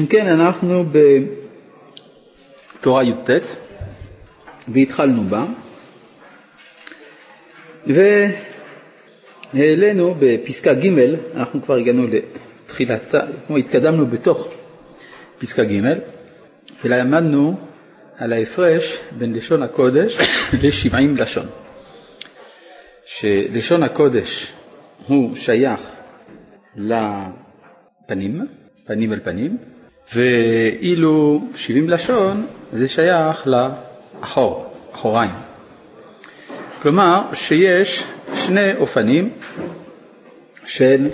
אם כן, אנחנו בתורה י"ט והתחלנו בה והעלינו בפסקה ג', אנחנו כבר הגענו לתחילתה, כמו התקדמנו בתוך פסקה ג' ולמדנו על ההפרש בין לשון הקודש לשבעים לשון. שלשון הקודש הוא שייך לפנים, פנים אל פנים, ואילו שבעים לשון זה שייך לאחור, אחוריים. כלומר שיש שני אופנים של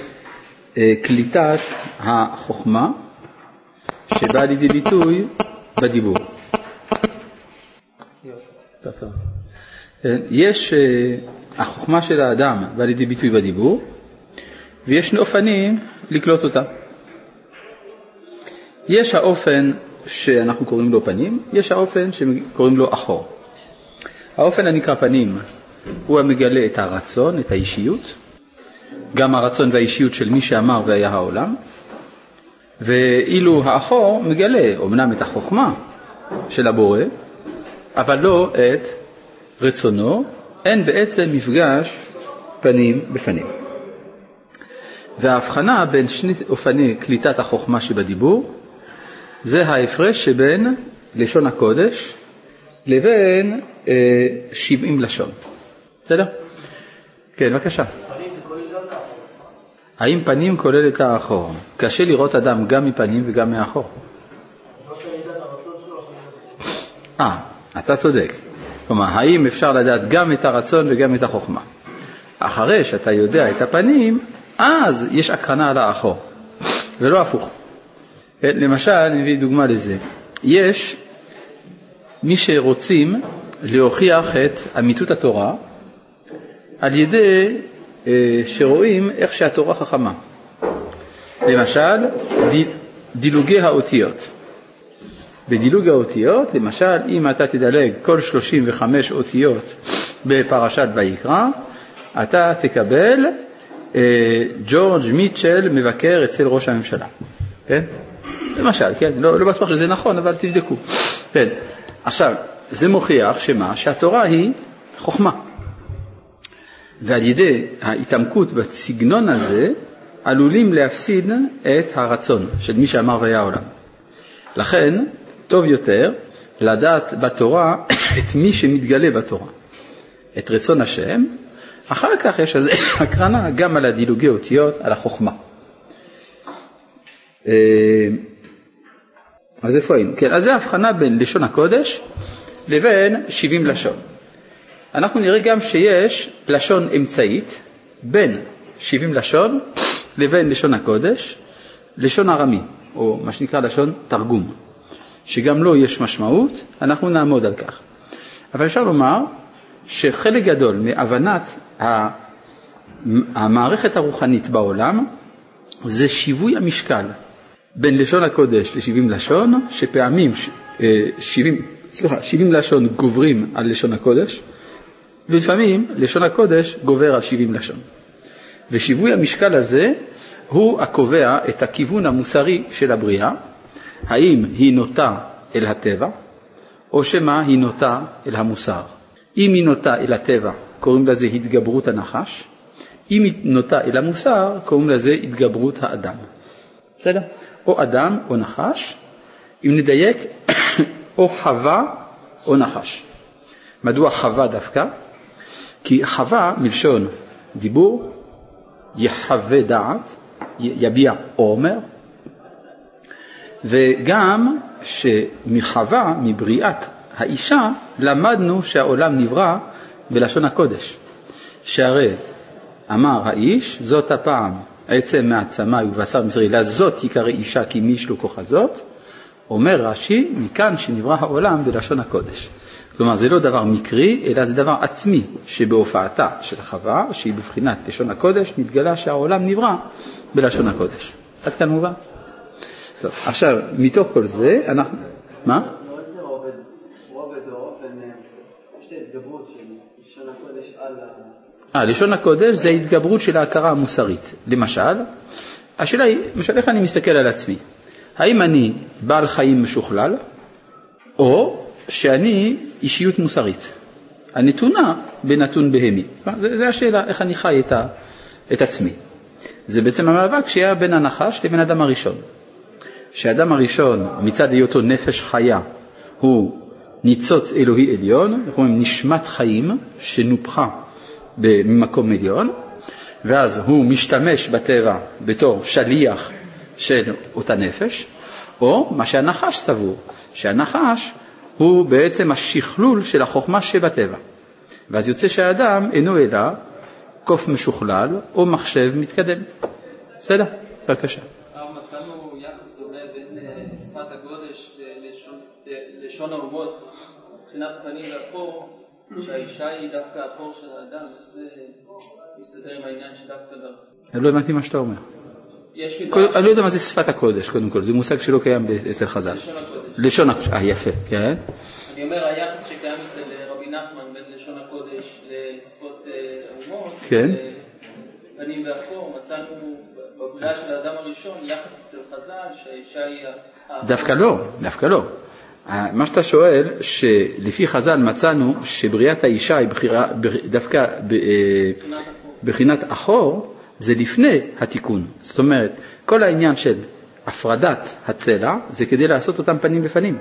אה, קליטת החוכמה שבאה לידי ביטוי בדיבור. יש, אה, החוכמה של האדם באה לידי ביטוי בדיבור, ויש שני אופנים לקלוט אותה. יש האופן שאנחנו קוראים לו פנים, יש האופן שקוראים לו אחור. האופן הנקרא פנים הוא המגלה את הרצון, את האישיות, גם הרצון והאישיות של מי שאמר והיה העולם, ואילו האחור מגלה אומנם את החוכמה של הבורא, אבל לא את רצונו, אין בעצם מפגש פנים בפנים. וההבחנה בין שני אופני קליטת החוכמה שבדיבור זה ההפרש שבין לשון הקודש לבין אה, שבעים לשון. בסדר? כן, בבקשה. האם פנים כולל את האחור? קשה לראות אדם גם מפנים וגם מאחור. אה, אתה צודק. כלומר, האם אפשר לדעת גם את הרצון וגם את החוכמה? אחרי שאתה יודע את הפנים, אז יש הקרנה על האחור, ולא הפוך. למשל, אני מביא דוגמה לזה. יש מי שרוצים להוכיח את אמיתות התורה על ידי אה, שרואים איך שהתורה חכמה. למשל, דילוגי האותיות. בדילוג האותיות, למשל, אם אתה תדלג כל 35 אותיות בפרשת ויקרא, אתה תקבל אה, ג'ורג' מיטשל מבקר אצל ראש הממשלה. כן? למשל, כן? לא, לא בטוח שזה נכון, אבל תבדקו. כן. עכשיו, זה מוכיח שמה? שהתורה היא חוכמה. ועל ידי ההתעמקות בסגנון הזה, עלולים להפסיד את הרצון של מי שאמר והיה העולם. לכן, טוב יותר לדעת בתורה את מי שמתגלה בתורה, את רצון השם, אחר כך יש אז הקרנה גם על הדילוגי אותיות, על החוכמה. אז איפה היינו? כן, אז זה הבחנה בין לשון הקודש לבין שבעים לשון. אנחנו נראה גם שיש לשון אמצעית בין שבעים לשון לבין לשון הקודש, לשון ארמי, או מה שנקרא לשון תרגום, שגם לו יש משמעות, אנחנו נעמוד על כך. אבל אפשר לומר שחלק גדול מהבנת המערכת הרוחנית בעולם זה שיווי המשקל בין לשון הקודש לשבעים לשון, שפעמים אה, שבעים, סליחה, שבעים לשון גוברים על לשון הקודש, ולפעמים לשון הקודש גובר על שבעים לשון. ושיווי המשקל הזה הוא הקובע את הכיוון המוסרי של הבריאה, האם היא נוטה אל הטבע, או שמא היא נוטה אל המוסר. אם היא נוטה אל הטבע, קוראים לזה התגברות הנחש, אם היא נוטה אל המוסר, קוראים לזה התגברות האדם. בסדר? או אדם או נחש, אם נדייק, או חווה או נחש. מדוע חווה דווקא? כי חווה מלשון דיבור, יחווה דעת, יביע עומר, וגם שמחווה, מבריאת האישה, למדנו שהעולם נברא בלשון הקודש. שהרי אמר האיש, זאת הפעם עצם מעצמי ובשר מבשרי, לזאת יקרא אישה כי מי יש לו כוח הזאת, אומר רש"י, מכאן שנברא העולם בלשון הקודש. כלומר, זה לא דבר מקרי, אלא זה דבר עצמי, שבהופעתה של חווה, שהיא בבחינת לשון הקודש, נתגלה שהעולם נברא בלשון הקודש. עד כאן מובן? טוב, עכשיו, מתוך כל זה, אנחנו... מה? אה, לשון הקודש זה התגברות של ההכרה המוסרית. למשל, השאלה היא, למשל איך אני מסתכל על עצמי? האם אני בעל חיים משוכלל, או שאני אישיות מוסרית, הנתונה בנתון בהמי. זו השאלה, איך אני חי את, ה, את עצמי. זה בעצם המאבק שהיה בין הנחש לבין אדם הראשון. שהאדם הראשון, מצד היותו נפש חיה, הוא ניצוץ אלוהי עליון, אנחנו אומרים נשמת חיים שנופחה ממקום עליון, ואז הוא משתמש בטבע בתור שליח של אותה נפש, או מה שהנחש סבור, שהנחש הוא בעצם השכלול של החוכמה שבטבע. ואז יוצא שהאדם אינו אלא קוף משוכלל או מחשב מתקדם. בסדר? בבקשה. מצאנו יחס דומה בין אה, שפת הגודש ללשון האומות, מבחינת פנים ואפור, שהאישה היא דווקא הפור של האדם, זה מסתדר עם העניין שדווקא דווקא. אני לא הבנתי מה שאתה אומר. אני לא יודע מה זה שפת הקודש, קודם כל, זה מושג שלא קיים אצל חז"ל. לשון הקודש. לשון הקודש, אה יפה, כן. אני אומר, היחס שקיים אצל רבי נחמן בין לשון הקודש לשפות האומות, אה, כן. פנים ואפור, מצאנו בבריאה של האדם הראשון יחס אצל חז"ל שהאישה היא... דווקא לא, דווקא לא. מה שאתה שואל, שלפי חז"ל מצאנו שבריאת האישה היא בחירה, דווקא אה, בחינת אחור, זה לפני התיקון. זאת אומרת, כל העניין של הפרדת הצלע זה כדי לעשות אותם פנים בפנים.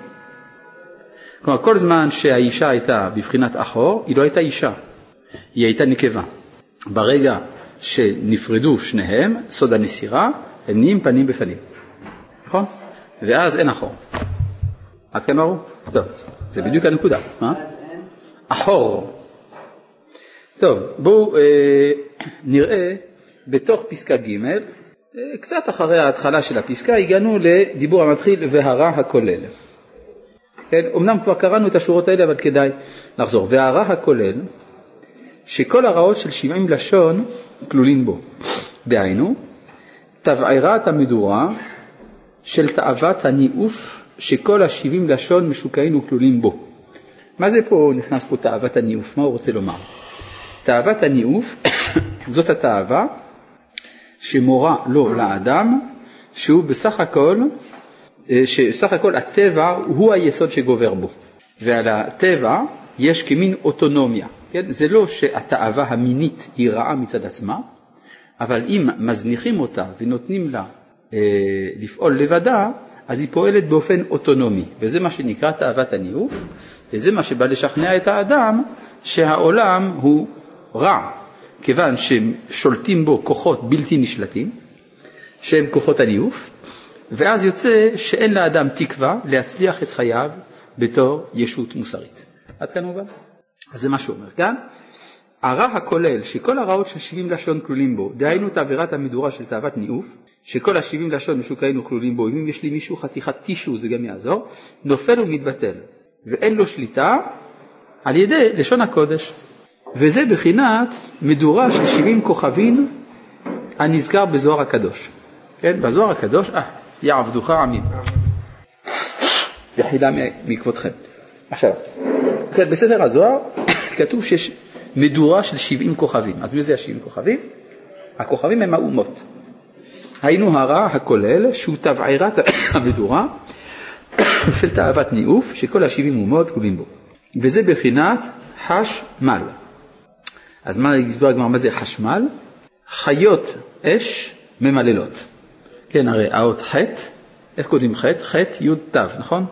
כלומר, כל זמן שהאישה הייתה בבחינת אחור, היא לא הייתה אישה, היא הייתה נקבה. ברגע שנפרדו שניהם, סוד הנסירה, הם נהיים פנים בפנים. נכון? ואז אין אחור. עד כאן ברור? טוב, זה בדיוק הנקודה. מה? אחור. טוב, בואו אה, נראה בתוך פסקה ג', אה, קצת אחרי ההתחלה של הפסקה, הגענו לדיבור המתחיל והרע הכולל. כן, אמנם כבר קראנו את השורות האלה, אבל כדאי לחזור. והרע הכולל, שכל הרעות של שבעים לשון כלולים בו. דהיינו, תבערת המדורה של תאוות הניאוף שכל השבעים לשון משוקעים וכלולים בו. מה זה פה נכנס פה תאוות הניאוף? מה הוא רוצה לומר? תאוות הניאוף זאת התאווה שמורה לו לאדם שהוא בסך הכל, אה, שבסך הכל הטבע הוא היסוד שגובר בו ועל הטבע יש כמין אוטונומיה, כן? זה לא שהתאווה המינית היא רעה מצד עצמה, אבל אם מזניחים אותה ונותנים לה אה, לפעול לבדה, אז היא פועלת באופן אוטונומי, וזה מה שנקרא תאוות הניאוף, וזה מה שבא לשכנע את האדם שהעולם הוא רע, כיוון ששולטים בו כוחות בלתי נשלטים, שהם כוחות הניאוף, ואז יוצא שאין לאדם תקווה להצליח את חייו בתור ישות מוסרית. עד כאן מובן? אז זה מה שהוא אומר כאן. הרע הכולל שכל הרעות של שבעים לשון כלולים בו, דהיינו תעבירת המדורה של תאוות ניאוף, שכל השבעים לשון משוקעים וכלולים בו, אם יש לי מישהו חתיכת טישו זה גם יעזור, נופל ומתבטל, ואין לו שליטה על ידי לשון הקודש. וזה בחינת מדורה של 70 כוכבים הנזכר בזוהר הקדוש. כן, בזוהר הקדוש, אה, יעבדוך עמים. יחידה מעקבותכם. עכשיו, בספר הזוהר כתוב שיש מדורה של 70 כוכבים. אז מי זה ה-70 כוכבים? הכוכבים הם האומות. היינו הרע הכולל שהוא תבעירת המדורה של תאוות ניאוף שכל ה-70 אומות כלולים בו. וזה בחינת חשמל. אז מה הסביר הגמרא, מה זה חשמל? חיות אש ממללות. כן, הרי האות ח', איך כותבים ח'? ח' י' ת', נכון?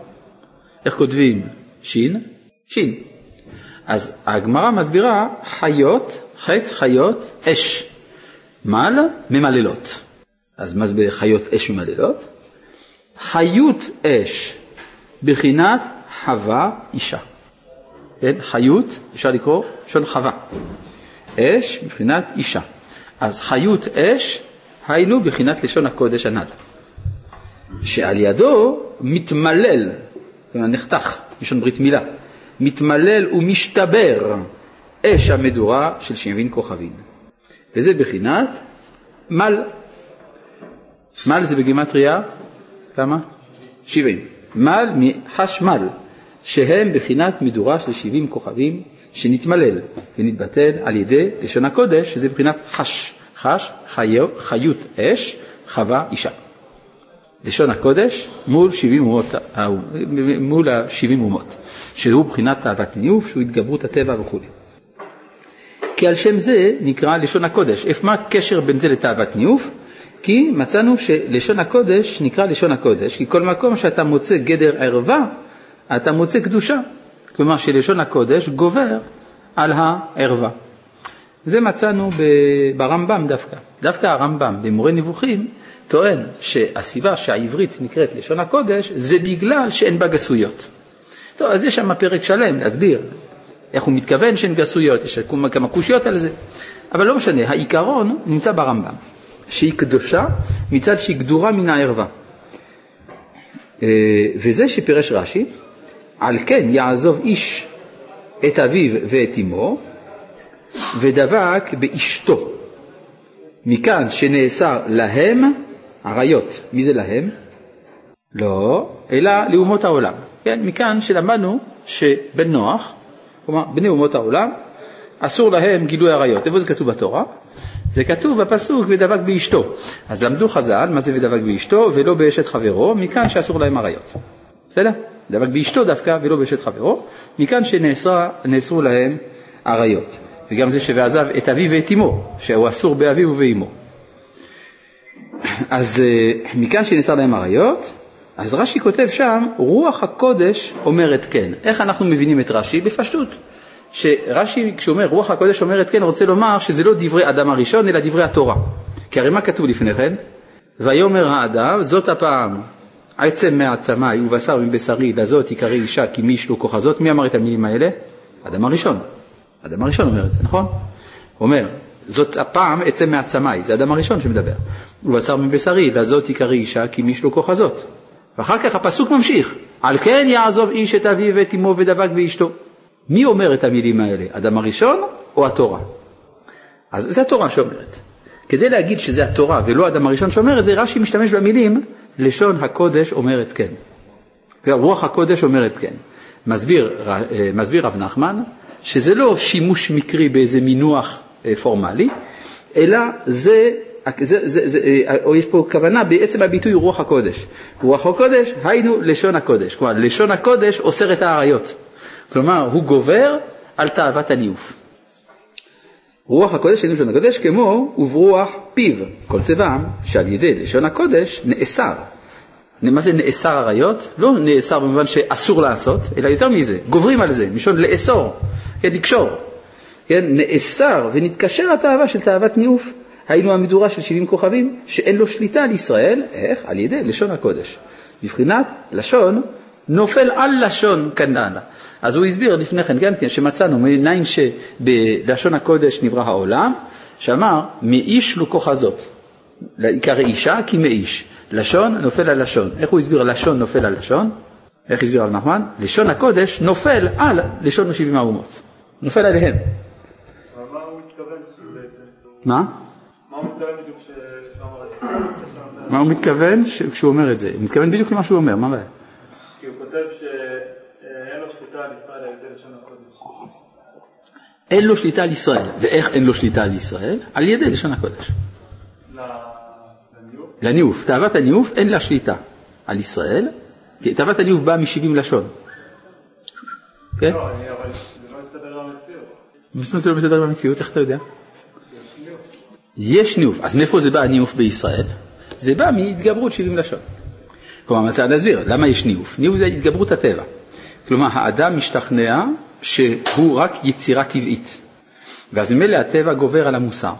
איך כותבים שין? שין. אז הגמרא מסבירה חיות, ח' חיות אש, מל ממללות. אז מה זה חיות אש ממללות? חיות אש, בחינת חווה אישה. כן? חיות, אפשר לקרוא, לשון חווה. אש מבחינת אישה. אז חיות אש היינו בחינת לשון הקודש הנ"ל. שעל ידו מתמלל, כלומר נחתך, לשון ברית מילה, מתמלל ומשתבר אש המדורה של שבעים כוכבים. וזה בחינת מל. מל זה בגימטריה, כמה? שבעים. מל מחשמל, שהם בחינת מדורה של שבעים כוכבים שנתמלל ונתבטל על ידי לשון הקודש, שזה מבחינת חש, חש, חיו, חיות אש, חווה אישה. לשון הקודש מול 70 אומות, מול ה-70 אומות, שהוא בחינת תאוות ניוף, שהוא התגברות הטבע וכו'. כי על שם זה נקרא לשון הקודש. מה הקשר בין זה לתאוות ניוף? כי מצאנו שלשון הקודש נקרא לשון הקודש, כי כל מקום שאתה מוצא גדר ערווה, אתה מוצא קדושה. כלומר שלשון הקודש גובר על הערווה. זה מצאנו ברמב"ם דווקא. דווקא הרמב"ם במורה נבוכים טוען שהסיבה שהעברית נקראת לשון הקודש זה בגלל שאין בה גסויות. טוב, אז יש שם פרק שלם להסביר איך הוא מתכוון שאין גסויות, יש כמה קושיות על זה, אבל לא משנה, העיקרון נמצא ברמב"ם, שהיא קדושה מצד שהיא גדורה מן הערווה. אה, וזה שפירש רש"י, על כן יעזוב איש את אביו ואת אמו, ודבק באשתו. מכאן שנאסר להם עריות. מי זה להם? לא, אלא לאומות העולם. כן, מכאן שלמדנו שבן נוח, כלומר בני אומות העולם, אסור להם גילוי עריות. איפה זה כתוב בתורה? זה כתוב בפסוק ודבק באשתו. אז למדו חז"ל מה זה ודבק באשתו ולא באשת חברו, מכאן שאסור להם עריות. בסדר? דבק באשתו דווקא ולא באשת חברו, מכאן שנאסרו להם עריות. וגם זה שועזב את אביו ואת אמו, שהוא אסור באביו ובאמו. אז אה, מכאן שנאסר להם עריות, אז רש"י כותב שם, רוח הקודש אומרת כן. איך אנחנו מבינים את רש"י? בפשטות. שרש"י, כשהוא אומר רוח הקודש אומרת כן, רוצה לומר שזה לא דברי אדם הראשון, אלא דברי התורה. כי הרי מה כתוב לפני כן? ויאמר האדם, זאת הפעם עצם מעצמי ובשר מבשרי, לזאת יקרא אישה כי מי ישלו כוחזות. מי אמר את המילים האלה? אדם הראשון. אדם הראשון אומר את זה, נכון? הוא אומר, זאת הפעם עצם מעצמי, זה אדם הראשון שמדבר. ובשר מבשרי, לזאת יקרא אישה כי מי ישלו כוחזות. ואחר כך הפסוק ממשיך, על כן יעזוב איש את אביו ואת אמו ודבק באשתו. מי אומר את המילים האלה, אדם הראשון או התורה? אז זה התורה שאומרת. כדי להגיד שזה התורה ולא אדם הראשון שאומר את זה, רש"י משתמש במילים לשון הקודש אומרת כן. רוח הקודש אומרת כן. מסביר, אה, מסביר רב נחמן שזה לא שימוש מקרי באיזה מינוח אה, פורמלי, אלא זה זה, זה, זה, או יש פה כוונה בעצם הביטוי רוח הקודש. רוח הקודש, היינו לשון הקודש. כלומר, לשון הקודש אוסר את האריות. כלומר, הוא גובר על תאוות הניאוף. רוח הקודש, היינו לשון הקודש, כמו וברוח פיו, כל צבעם, שעל ידי לשון הקודש נאסר. מה זה נאסר עריות? לא נאסר במובן שאסור לעשות, אלא יותר מזה, גוברים על זה, מלשון לאסור, כן, לקשור. כן, נאסר ונתקשר התאווה של תאוות ניאוף. היינו המדורה של 70 כוכבים, שאין לו שליטה על ישראל, איך? על ידי לשון הקודש. בבחינת לשון נופל על לשון כנענה. אז הוא הסביר לפני כן, כן, כן, שמצאנו מניין שבלשון הקודש נברא העולם, שאמר, מאיש לו כוחזות. עיקר אישה כי מאיש. לשון נופל על לשון. איך הוא הסביר לשון נופל על לשון? איך הסביר רב נחמן? לשון הקודש נופל על לשון שבעים האומות. נופל עליהם. מה הוא מתכוון בעצם? מה? הוא מתכוון כשהוא אומר את זה? הוא מתכוון בדיוק למה שהוא אומר, מה הבעיה? כי הוא כותב שאין לו שליטה על ישראל על ידי לשון הקודש. אין לו שליטה על ישראל. ואיך אין לו שליטה על ישראל? על ידי לשון הקודש. לניאוף? לניאוף. תאוות הניאוף אין לה שליטה על ישראל, כי תאוות הניאוף באה מ-70 לשון. כן? לא, אבל זה לא מסתדר במציאות. מה זה לא מסתדר במציאות? איך אתה יודע? יש ניאוף. אז מאיפה זה בא הניאוף בישראל? זה בא מהתגברות 70 לשון. כלומר, להסביר, למה יש ניאוף? ניאוף זה התגברות הטבע. כלומר, האדם משתכנע שהוא רק יצירה טבעית. ואז ממילא הטבע גובר על המוסר.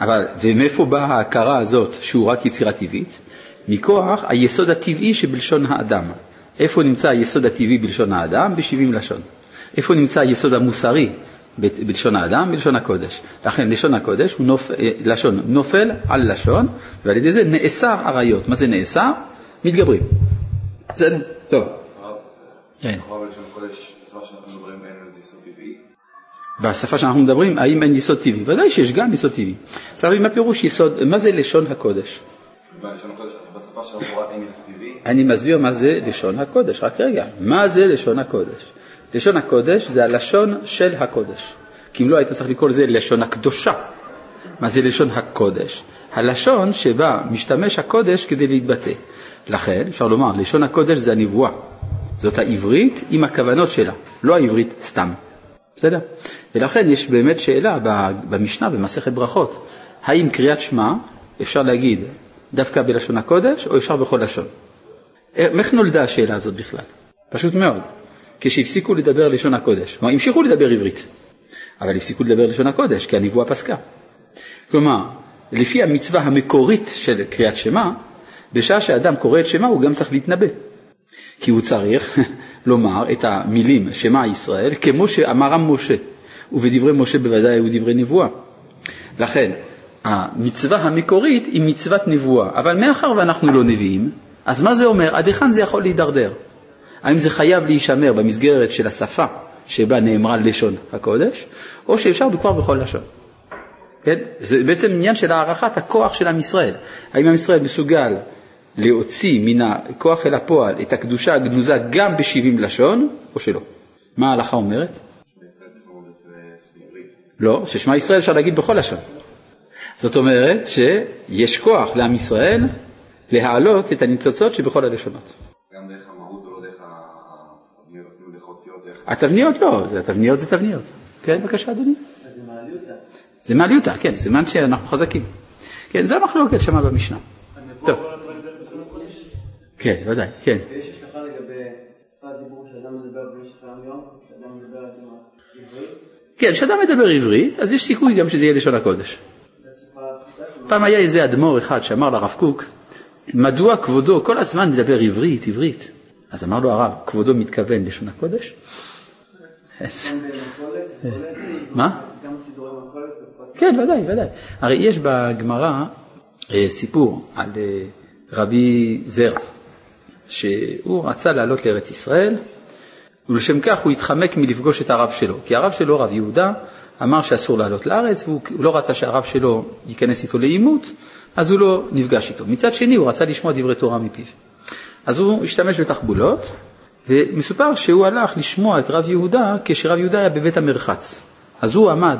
אבל, ומאיפה באה ההכרה הזאת שהוא רק יצירה טבעית? מכוח היסוד הטבעי שבלשון האדם. איפה נמצא היסוד הטבעי בלשון האדם? ב-70 לשון. איפה נמצא היסוד המוסרי בלשון האדם, בלשון הקודש. לכן לשון הקודש הוא נופ... אה, לשון נופל על לשון, ועל ידי זה נאסר עריות. מה זה נאסר? מתגברים. בסדר? טוב. כן. בשפה שאנחנו מדברים, האם אין יסוד טבעי? ודאי שיש גם יסוד טבעי. צריך להבין מה פירוש יסוד, מה זה לשון הקודש? אני מסביר מה זה לשון הקודש, רק רגע. מה זה לשון הקודש? לשון הקודש זה הלשון של הקודש. כי אם לא היית צריך לקרוא לזה לשון הקדושה. מה זה לשון הקודש? הלשון שבה משתמש הקודש כדי להתבטא. לכן אפשר לומר, לשון הקודש זה הנבואה. זאת העברית עם הכוונות שלה, לא העברית סתם. בסדר? ולכן יש באמת שאלה במשנה, במסכת ברכות, האם קריאת שמע אפשר להגיד דווקא בלשון הקודש או אפשר בכל לשון? איך נולדה השאלה הזאת בכלל? פשוט מאוד. כשהפסיקו לדבר לשון הקודש, כלומר המשיכו לדבר עברית, אבל הפסיקו לדבר לשון הקודש כי הנבואה פסקה. כלומר, לפי המצווה המקורית של קריאת שמע, בשעה שאדם קורא את שמע הוא גם צריך להתנבא. כי הוא צריך לומר את המילים שמע ישראל כמו שאמרם משה, ובדברי משה בוודאי היו דברי נבואה. לכן, המצווה המקורית היא מצוות נבואה, אבל מאחר ואנחנו לא נביאים, אז מה זה אומר? עד היכן זה יכול להידרדר? האם זה חייב להישמר במסגרת של השפה שבה נאמרה לשון הקודש, או שאפשר כבר בכל לשון? כן? זה בעצם עניין של הערכת הכוח של עם ישראל. האם עם ישראל מסוגל להוציא מן הכוח אל הפועל את הקדושה הגנוזה גם בשבעים לשון, או שלא? מה ההלכה אומרת? לא, ששמע ישראל אפשר להגיד בכל לשון. זאת אומרת שיש כוח לעם ישראל להעלות את הניצוצות שבכל הלשונות. גם דרך המהות ולא דרך התבניות, דרך האותיות? התבניות לא, התבניות זה תבניות. כן, בבקשה אדוני. זה מעליותה. זה כן, סימן שאנחנו חזקים. כן, זה המחלוקת שמה במשנה. טוב. כן, ודאי, כן. ויש השלכה לגבי שפת דיבור שאדם מדבר במשך היום יום, שאדם מדבר עם העברית, כן, כשאדם מדבר עברית, אז יש סיכוי גם שזה יהיה לשון הקודש. פעם היה איזה אדמו"ר אחד שאמר לרב קוק, מדוע כבודו כל הזמן מדבר עברית, עברית? אז אמר לו הרב, כבודו מתכוון לשון הקודש? מה? כן, ודאי, ודאי. הרי יש בגמרא אה, סיפור על אה, רבי זרע, שהוא רצה לעלות לארץ ישראל, ולשם כך הוא התחמק מלפגוש את הרב שלו, כי הרב שלו, רב יהודה, אמר שאסור לעלות לארץ, והוא הוא לא רצה שהרב שלו ייכנס איתו לעימות, אז הוא לא נפגש איתו. מצד שני, הוא רצה לשמוע דברי תורה מפיו. אז הוא השתמש בתחבולות, ומסופר שהוא הלך לשמוע את רב יהודה כשרב יהודה היה בבית המרחץ. אז הוא עמד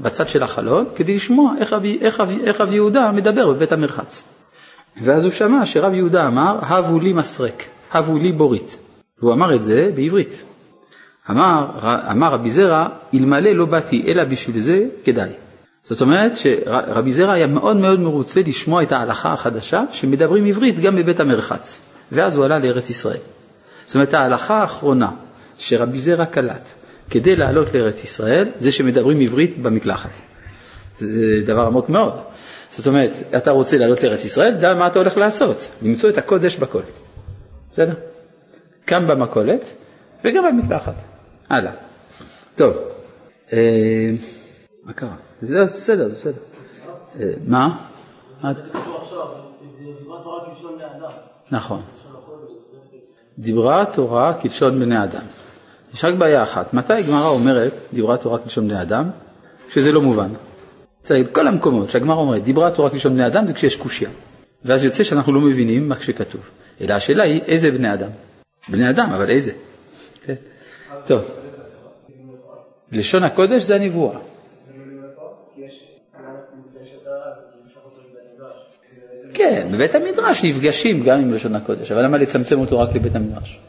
בצד של החלון כדי לשמוע איך רב, איך, רב, איך רב יהודה מדבר בבית המרחץ. ואז הוא שמע שרב יהודה אמר, הבו לי מסרק, הבו לי בורית. והוא אמר את זה בעברית. אמר, אמר רבי זרע, אלמלא לא באתי אלא בשביל זה, כדאי. זאת אומרת שרבי זרע היה מאוד מאוד מרוצה לשמוע את ההלכה החדשה שמדברים עברית גם בבית המרחץ. ואז הוא עלה לארץ ישראל. זאת אומרת ההלכה האחרונה שרבי זרע קלט כדי לעלות לארץ ישראל זה שמדברים עברית במקלחת. זה דבר עמוק מאוד. זאת אומרת, אתה רוצה לעלות לארץ ישראל, דע מה אתה הולך לעשות, למצוא את הקודש בכל. בסדר? גם במכולת וגם במקלחת. הלאה. טוב, אה, מה קרה? זה בסדר, זה בסדר. אה? מה? נכון. דיברה התורה כלשון בני אדם. יש רק בעיה אחת, מתי הגמרא אומרת דיברה התורה כלשון בני אדם? כשזה לא מובן. צריך, כל המקומות שהגמרא אומרת דיברה התורה כלשון בני אדם זה כשיש קושייה. ואז יוצא שאנחנו לא מבינים מה שכתוב. אלא השאלה היא איזה בני אדם. בני אדם, אבל איזה? כן. טוב. לשון הקודש זה הנבואה. כן, בבית המדרש נפגשים גם עם לשון הקודש, אבל למה לצמצם אותו רק לבית המדרש?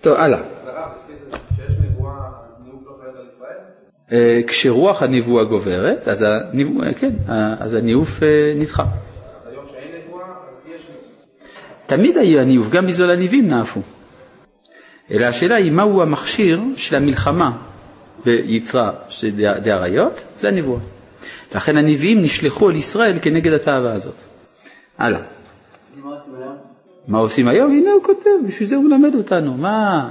טוב, הלאה. אה, כשרוח הנבואה גוברת, אז הנבואה, כן, אז הניאוף אה, נדחה. תמיד היה ניאוף, גם בזמן הנביאים נאפו. אלא השאלה היא מהו המכשיר של המלחמה ביצרה של דאריות, זה הנבואה. לכן הנביאים נשלחו על ישראל כנגד התאווה הזאת. הלאה. מה עושים היום? הנה הוא כותב, בשביל זה הוא מלמד אותנו. מה?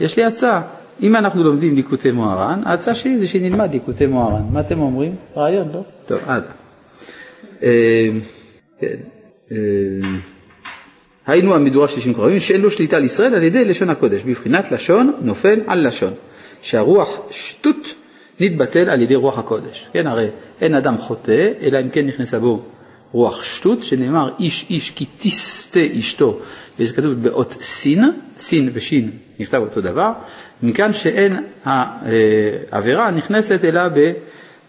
יש לי הצעה. אם אנחנו לומדים ליקוטי מוהר"ן, ההצעה שלי זה שנלמד ליקוטי מוהר"ן. מה אתם אומרים? רעיון, לא? טוב, הלאה. אה, כן. אה, היינו המדורה שלישים קרבים, שאין לו שליטה על ישראל על ידי לשון הקודש, בבחינת לשון נופל על לשון, שהרוח שטות נתבטל על ידי רוח הקודש. כן, הרי אין אדם חוטא, אלא אם כן נכנסה בו רוח שטות, שנאמר איש איש כי תסטה אשתו, וזה כתוב באות סין, סין ושין נכתב אותו דבר, מכאן שאין העבירה נכנסת אלא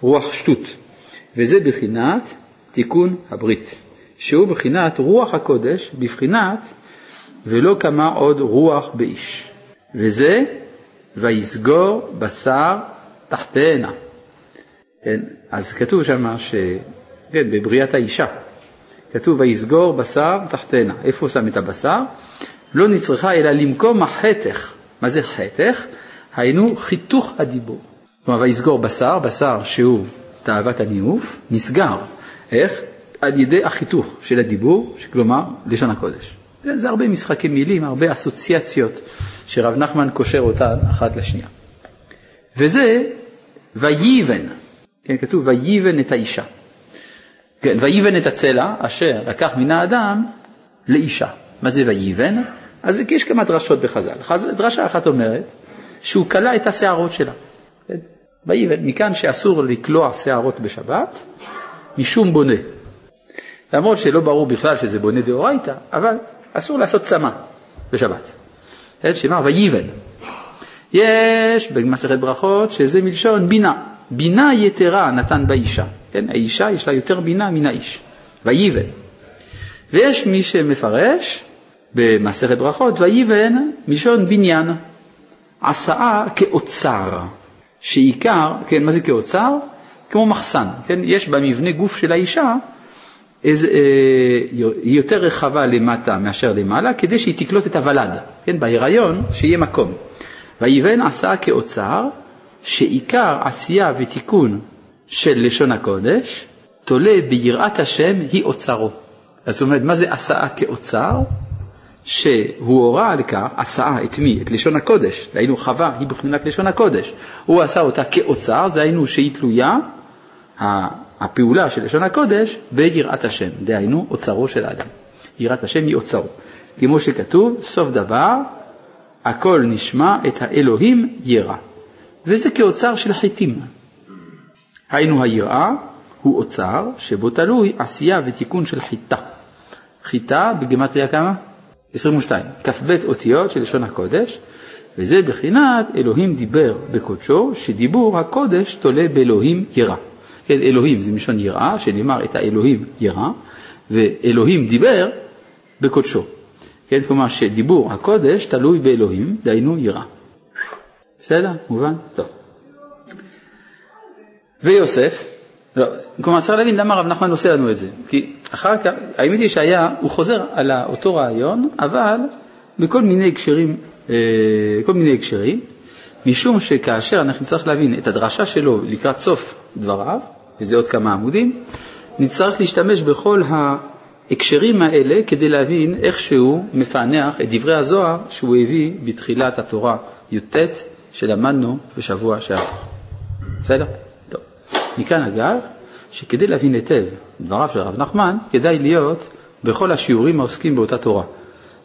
ברוח שטות, וזה בחינת תיקון הברית, שהוא בחינת רוח הקודש, בבחינת ולא קמה עוד רוח באיש. וזה ויסגור בשר תחתנה. כן, אז כתוב שם ש... כן, בבריאת האישה. כתוב ויסגור בשר תחתנה. איפה הוא שם את הבשר? לא נצרכה אלא למקום החתך. מה זה חתך? היינו חיתוך הדיבור. כלומר, ויסגור בשר, בשר שהוא תאוות הניאוף, נסגר. איך? על ידי החיתוך של הדיבור, כלומר לשון הקודש. זה, זה הרבה משחקי מילים, הרבה אסוציאציות שרב נחמן קושר אותן אחת לשנייה. וזה וייבן, כן, כתוב וייבן את האישה. כן, וייבן את הצלע אשר לקח מן האדם לאישה. מה זה וייבן? אז יש כמה דרשות בחז"ל. דרשה אחת אומרת שהוא כלא את השערות שלה. כן? וייבן, מכאן שאסור לקלוע שערות בשבת, משום בונה. למרות שלא ברור בכלל שזה בונה דאורייתא, אבל אסור לעשות צמה בשבת. כן, שאמר וייבן. יש במסכת ברכות שזה מלשון בינה. בינה יתרה נתן באישה. כן, האישה יש לה יותר בינה מן האיש. וייבן. ויש מי שמפרש במסכת ברכות, וייבן מלשון בניין. עשאה כאוצר, שעיקר, כן, מה זה כאוצר? כמו מחסן, כן, יש במבנה גוף של האישה איז, אה, היא יותר רחבה למטה מאשר למעלה, כדי שהיא תקלוט את הוולד, כן, בהיריון, שיהיה מקום. ויבן עשה כאוצר, שעיקר עשייה ותיקון של לשון הקודש, תולה ביראת השם היא אוצרו. אז זאת אומרת, מה זה עשה כאוצר? שהוא הורה על כך, עשה את מי? את לשון הקודש, דהיינו חווה היא בחינת לשון הקודש. הוא עשה אותה כאוצר, דהיינו שהיא תלויה הפעולה של לשון הקודש ביראת השם, דהיינו אוצרו של האדם. יראת השם היא אוצרו. כמו שכתוב, סוף דבר, הכל נשמע את האלוהים ירא. וזה כאוצר של חיטים. היינו היראה הוא אוצר שבו תלוי עשייה ותיקון של חיטה. חיטה בגימטריה כמה? 22. כ"ב אותיות של לשון הקודש, וזה בחינת אלוהים דיבר בקודשו, שדיבור הקודש תולה באלוהים ירא. כן, אלוהים זה מלשון יראה, שנאמר את האלוהים ירא, ואלוהים דיבר בקודשו. כן, כלומר שדיבור הקודש תלוי באלוהים, דהיינו ירא. בסדר? מובן? טוב. ויוסף, לא, כלומר צריך להבין למה רב נחמן עושה לנו את זה, כי אחר כך, האמת היא שהיה, הוא חוזר על אותו רעיון, אבל בכל מיני הקשרים, אה, כל מיני הקשרים, משום שכאשר אנחנו נצטרך להבין את הדרשה שלו לקראת סוף דבריו, וזה עוד כמה עמודים, נצטרך להשתמש בכל ההקשרים האלה כדי להבין איך שהוא מפענח את דברי הזוהר שהוא הביא בתחילת התורה י"ט שלמדנו בשבוע שעבר. בסדר? מכאן אגב, שכדי להבין היטב דבריו של הרב נחמן, כדאי להיות בכל השיעורים העוסקים באותה תורה.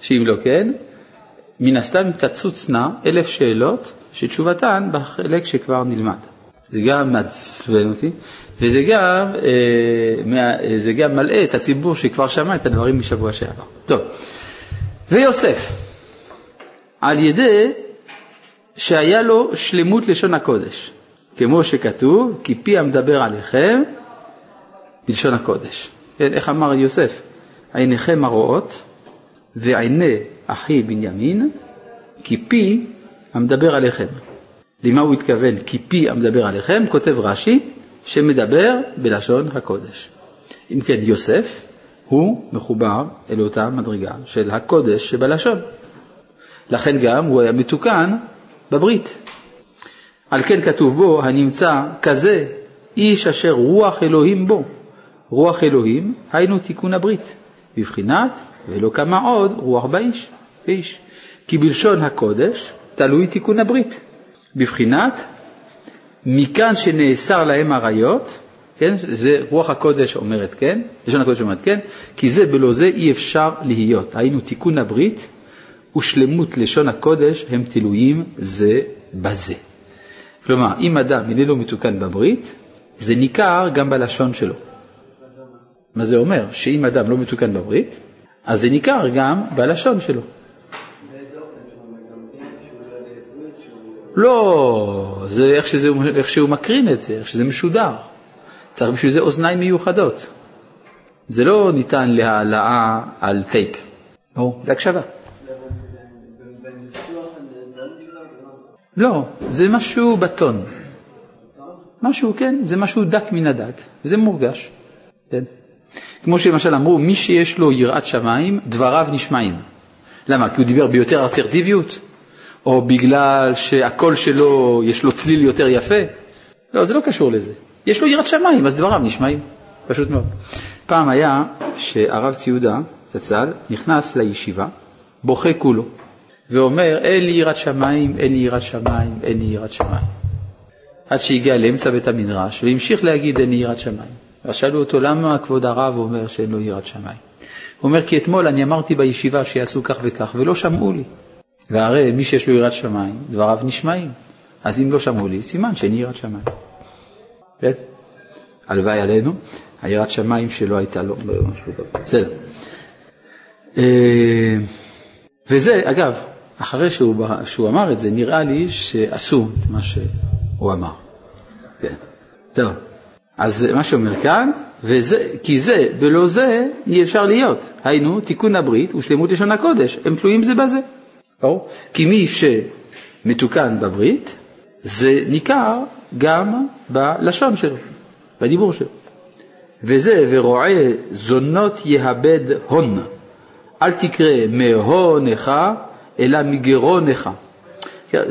שאם לא כן, מן הסתם תצוצנה אלף שאלות שתשובתן בחלק שכבר נלמד. זה גם מעצבן אותי, וזה גם, אה, זה גם מלאה את הציבור שכבר שמע את הדברים משבוע שעבר. טוב, ויוסף, על ידי שהיה לו שלמות לשון הקודש, כמו שכתוב, כי פי המדבר עליכם בלשון הקודש. איך אמר יוסף? עיניכם הרואות ועיני אחי בנימין, כי פי המדבר עליכם. למה הוא התכוון? כי פי המדבר עליכם, כותב רש"י, שמדבר בלשון הקודש. אם כן, יוסף הוא מחובר אל אותה מדרגה של הקודש שבלשון. לכן גם הוא היה מתוקן בברית. על כן כתוב בו, הנמצא כזה איש אשר רוח אלוהים בו. רוח אלוהים, היינו תיקון הברית, בבחינת ולא כמה עוד רוח באיש, באיש. כי בלשון הקודש תלוי תיקון הברית, בבחינת מכאן שנאסר להם עריות, כן, זה רוח הקודש אומרת כן, לשון הקודש אומרת כן, כי זה בלא זה אי אפשר להיות. היינו תיקון הברית ושלמות לשון הקודש הם תלויים זה בזה. כלומר, אם אדם איננו מתוקן בברית, זה ניכר גם בלשון שלו. מה זה אומר? שאם אדם לא מתוקן בברית, אז זה ניכר גם בלשון שלו. לא, זה איך, שזה, איך שהוא מקרין את זה, איך שזה משודר. צריך בשביל זה אוזניים מיוחדות. זה לא ניתן להעלאה על טייפ. או, זה הקשבה. לא, זה משהו בטון. משהו, כן, זה משהו דק מן הדק, וזה מורגש. כן. כמו שלמשל אמרו, מי שיש לו יראת שמיים, דבריו נשמעים. למה? כי הוא דיבר ביותר אסרטיביות? או בגלל שהקול שלו, יש לו צליל יותר יפה? לא, זה לא קשור לזה. יש לו יראת שמיים, אז דבריו נשמעים. פשוט מאוד. פעם היה שהרב ציודה, זצ"ל, נכנס לישיבה, בוכה כולו, ואומר, אין לי יראת שמיים, אין לי יראת שמיים, אין לי יראת שמיים. עד שהגיע לאמצע בית המדרש, והמשיך להגיד, אין לי יראת שמיים. אז שאלו אותו, למה כבוד הרב אומר שאין לו יראת שמיים? הוא אומר, כי אתמול אני אמרתי בישיבה שיעשו כך וכך, ולא שמעו לי. והרי מי שיש לו יראת שמיים, דבריו נשמעים. אז אם לא שמעו לי, סימן שאין יראת שמיים. כן? הלוואי עלינו, היראת שמיים שלא הייתה לו, לא משהו טוב. בסדר. אה, וזה, אגב, אחרי שהוא, שהוא אמר את זה, נראה לי שעשו את מה שהוא אמר. כן. טוב, אז מה שאומר כאן, וזה, כי זה ולא זה אי אפשר להיות. היינו, תיקון הברית ושלמות לשון הקודש, הם תלויים זה בזה. ברור? כי מי שמתוקן בברית, זה ניכר גם בלשון שלו, בדיבור שלו. וזה ורועה זונות יאבד הון. אל תקרא מהונך, אלא מגרונך.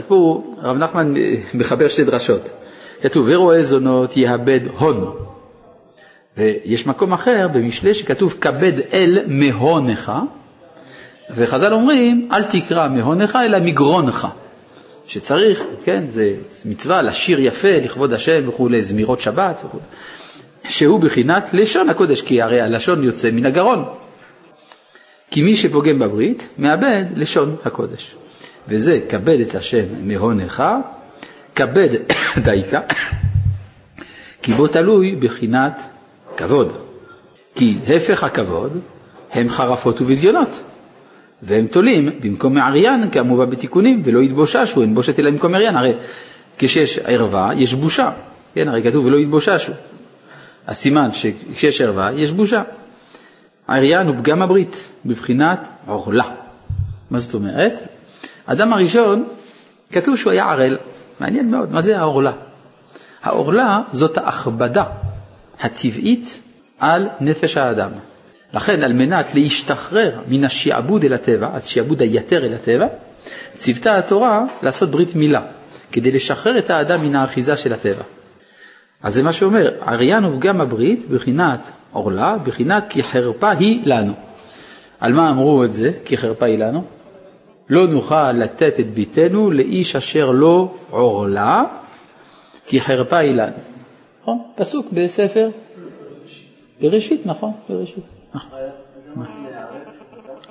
פה הרב נחמן מחבר שתי דרשות. כתוב, ורואה זונות יאבד הון. ויש מקום אחר במשלי שכתוב, כבד אל מהונך, וחז"ל אומרים, אל תקרא מהונך אלא מגרונך. שצריך, כן, זה מצווה לשיר יפה לכבוד השם וכולי, זמירות שבת וכולי, שהוא בחינת לשון הקודש, כי הרי הלשון יוצא מן הגרון. כי מי שפוגם בברית, מאבד לשון הקודש. וזה כבד את השם מהונך, כבד דייקה, כי בו תלוי בחינת כבוד. כי הפך הכבוד הם חרפות וביזיונות. והם תולים במקום מעריין כמובא בתיקונים, ולא יתבוששו, אין בושת אלא במקום מעריין. הרי כשיש ערווה יש בושה, כן, הרי כתוב ולא יתבוששו. הסימן שכשיש ערווה יש בושה. העריין הוא פגם הברית, בבחינת עורלה. מה זאת אומרת? אדם הראשון, כתוב שהוא היה ערל, מעניין מאוד, מה זה העורלה? העורלה זאת ההכבדה הטבעית על נפש האדם. לכן על מנת להשתחרר מן השעבוד אל הטבע, השעבוד היתר אל הטבע, ציוותה התורה לעשות ברית מילה, כדי לשחרר את האדם מן האחיזה של הטבע. אז זה מה שאומר, אריין הוא גם הברית בחינת עורלה, בחינת כי חרפה היא לנו. על מה אמרו את זה, כי חרפה היא לנו? לא נוכל לתת את ביתנו לאיש אשר לא עורלה, כי חרפה היא לנו. נכון? פסוק בספר בראשית, נכון, בראשית.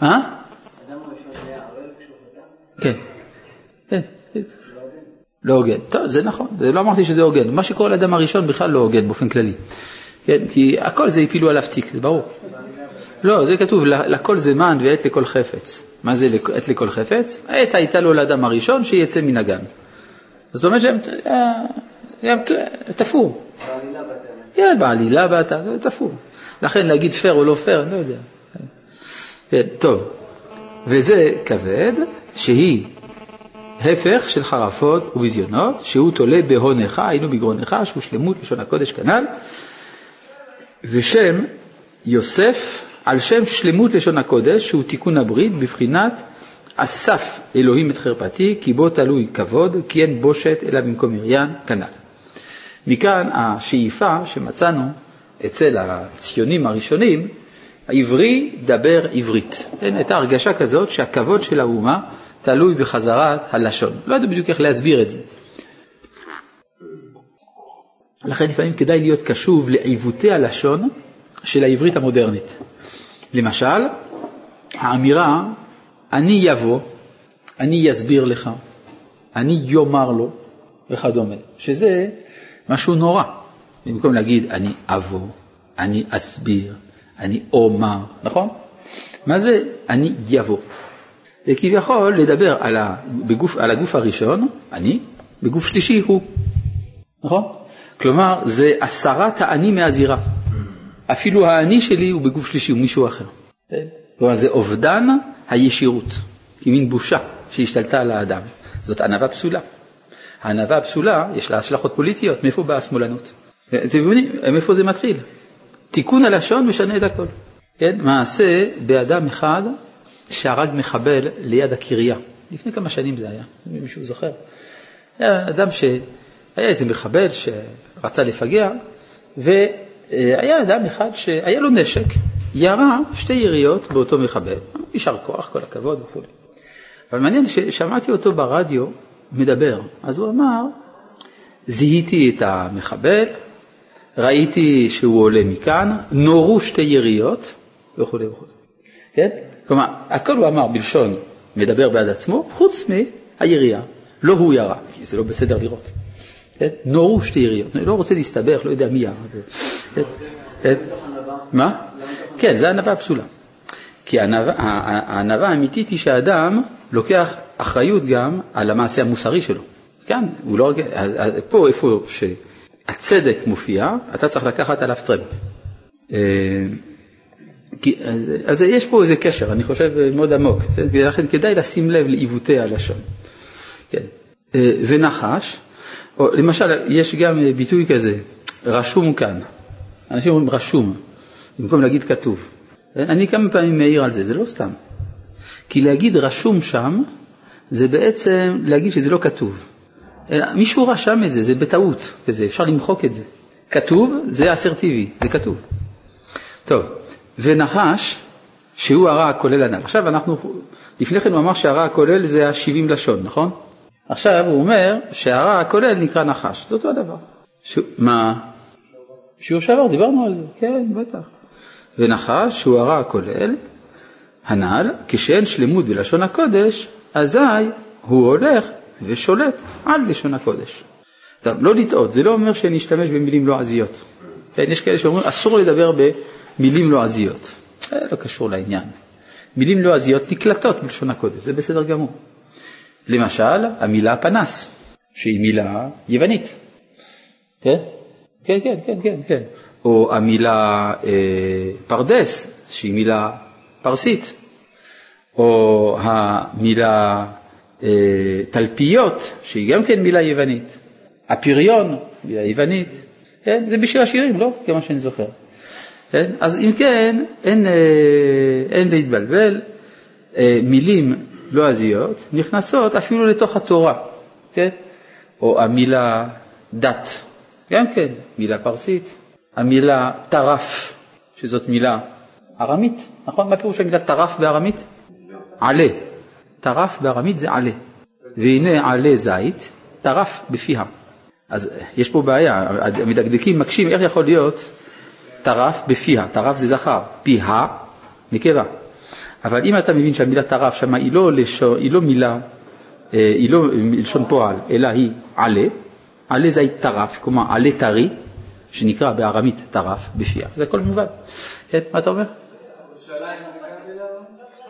אה? כן, כן, כן. לא הוגן. טוב, זה נכון, לא אמרתי שזה הוגן. מה שקורה לאדם הראשון בכלל לא הוגן באופן כללי. כן, כי הכל זה הפילו עליו תיק, זה ברור. לא, זה כתוב, לכל זמן ועת לכל חפץ. מה זה עת לכל חפץ? עת הייתה לו לאדם הראשון שיצא מן הגן. זאת אומרת שהם תפור. כן, בעלילה באתה, תפור. לכן להגיד פייר או לא פייר, אני לא יודע. כן, טוב. וזה כבד, שהיא הפך של חרפות וביזיונות, שהוא תולה בהונך, היינו בגרונך, שהוא שלמות לשון הקודש כנ"ל, ושם יוסף על שם שלמות לשון הקודש, שהוא תיקון הברית, בבחינת אסף אלוהים את חרפתי, כי בו תלוי כבוד, כי אין בושת אלא במקום מריין, כנ"ל. מכאן השאיפה שמצאנו אצל הציונים הראשונים, העברי דבר עברית. כן, הייתה הרגשה כזאת שהכבוד של האומה תלוי בחזרת הלשון. לא ידעו בדיוק איך להסביר את זה. לכן לפעמים כדאי להיות קשוב לעיוותי הלשון של העברית המודרנית. למשל, האמירה אני יבוא, אני אסביר לך, אני יאמר לו וכדומה, שזה משהו נורא. במקום להגיד אני אבוא, אני אסביר, אני אומר, נכון? מה זה אני יבוא? זה כביכול לדבר על, בגוף, על הגוף הראשון, אני, בגוף שלישי הוא, נכון? כלומר, זה הסרת האני מהזירה. אפילו האני שלי הוא בגוף שלישי, הוא מישהו אחר. כלומר, זה אובדן הישירות, כמין בושה שהשתלטה על האדם. זאת ענווה פסולה. הענווה הפסולה, יש לה השלכות פוליטיות, מאיפה באה השמאלנות? אתם מבינים, מאיפה זה מתחיל? תיקון הלשון משנה את הכל. כן, מעשה באדם אחד שהרג מחבל ליד הקריה. לפני כמה שנים זה היה, אם מישהו זוכר. היה אדם שהיה איזה מחבל שרצה לפגע, והיה אדם אחד שהיה לו נשק, ירה שתי יריות באותו מחבל. יישר כוח, כל הכבוד וכו'. אבל מעניין ששמעתי אותו ברדיו מדבר, אז הוא אמר, זיהיתי את המחבל, ראיתי שהוא עולה מכאן, נורו שתי יריות וכו' וכו'. כן? כלומר, הכל הוא אמר בלשון מדבר בעד עצמו, חוץ מהירייה. לא הוא ירה, כי זה לא בסדר לראות. כן? נורו שתי יריות, אני לא רוצה להסתבך, לא יודע מי. כן? כן? מה? כן, זה ענווה פסולה. כי הענווה האמיתית היא שהאדם לוקח אחריות גם על המעשה המוסרי שלו. כאן, הוא לא... פה, איפה שהצדק מופיע, אתה צריך לקחת עליו טרמפ. אה, אז, אז יש פה איזה קשר, אני חושב, מאוד עמוק, ולכן כדאי לשים לב לעיוותי הלשון. כן. אה, ונחש, או למשל, יש גם ביטוי כזה, רשום כאן. אנשים אומרים רשום, במקום להגיד כתוב. אני כמה פעמים מעיר על זה, זה לא סתם. כי להגיד רשום שם, זה בעצם להגיד שזה לא כתוב. אלא מישהו רשם את זה, זה בטעות, וזה, אפשר למחוק את זה. כתוב, זה אסרטיבי, זה כתוב. טוב, ונחש, שהוא הרע הכולל הנ"ל. עכשיו אנחנו, לפני כן הוא אמר שהרע הכולל זה ה-70 לשון, נכון? עכשיו הוא אומר שהרע הכולל נקרא נחש, זה אותו הדבר. ש... מה? שיעור שעבר, דיברנו על זה, כן, בטח. ונחש, שהוא הרע הכולל, הנ"ל, כשאין שלמות בלשון הקודש, אזי הוא הולך ושולט על לשון הקודש. טוב, לא לטעות, זה לא אומר שנשתמש במילים לועזיות. לא כן, יש כאלה שאומרים, אסור לדבר במילים לועזיות. לא זה לא קשור לעניין. מילים לועזיות לא נקלטות בלשון הקודש, זה בסדר גמור. למשל, המילה פנס, שהיא מילה יוונית. כן? כן, כן, כן, כן, כן. או המילה אה, פרדס, שהיא מילה פרסית, או המילה אה, תלפיות, שהיא גם כן מילה יוונית, הפריון, מילה יוונית, כן? זה בשיר השירים, לא? כמה שאני זוכר. כן? אז אם כן, אין, אה, אין להתבלבל, אה, מילים לועזיות לא נכנסות אפילו לתוך התורה, כן? או המילה דת, גם כן, מילה פרסית, המילה טרף, שזאת מילה ארמית, נכון? מה פירוש המילה טרף בארמית? עלה. טרף בארמית זה עלה. והנה עלה זית, טרף בפיה. אז יש פה בעיה, המדקדקים מקשים איך יכול להיות טרף בפיה, טרף זה זכר, פיה נקבה. אבל אם אתה מבין שהמילה טרף שמה היא לא, לשון, היא לא מילה, אה, היא לא לשון פועל, אלא היא עלה, עלה זית טרף, כלומר עלה טרי, שנקרא בארמית טרף בפיה, זה הכל מובן. כן, מה אתה אומר?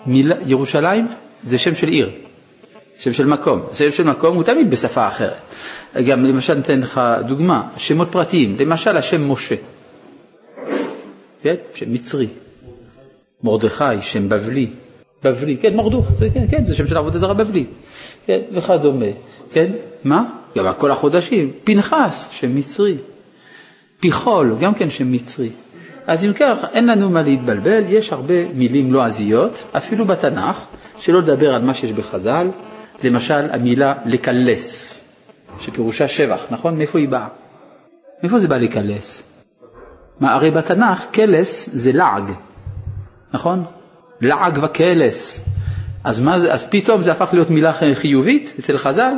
מילה, ירושלים זה שם של עיר, שם של מקום. שם של מקום הוא תמיד בשפה אחרת. גם למשל ניתן לך דוגמה, שמות פרטיים, למשל השם משה, כן? שם מצרי, מרדכי, שם בבלי, בבלי, כן, מרדוך, זה, כן, כן, זה שם של עבודה זרה בבלי, כן, וכדומה, כן, מה? גם כל החודשים, פנחס, שם מצרי, פיחול, גם כן שם מצרי. אז אם כך, אין לנו מה להתבלבל, יש הרבה מילים לועזיות, אפילו בתנ"ך, שלא לדבר על מה שיש בחז"ל, למשל המילה לקלס, שפירושה שבח, נכון? מאיפה היא באה? מאיפה זה בא לקלס? מה, הרי בתנ"ך קלס זה לעג, נכון? לעג וקלס. אז, מה זה, אז פתאום זה הפך להיות מילה חיובית אצל חז"ל?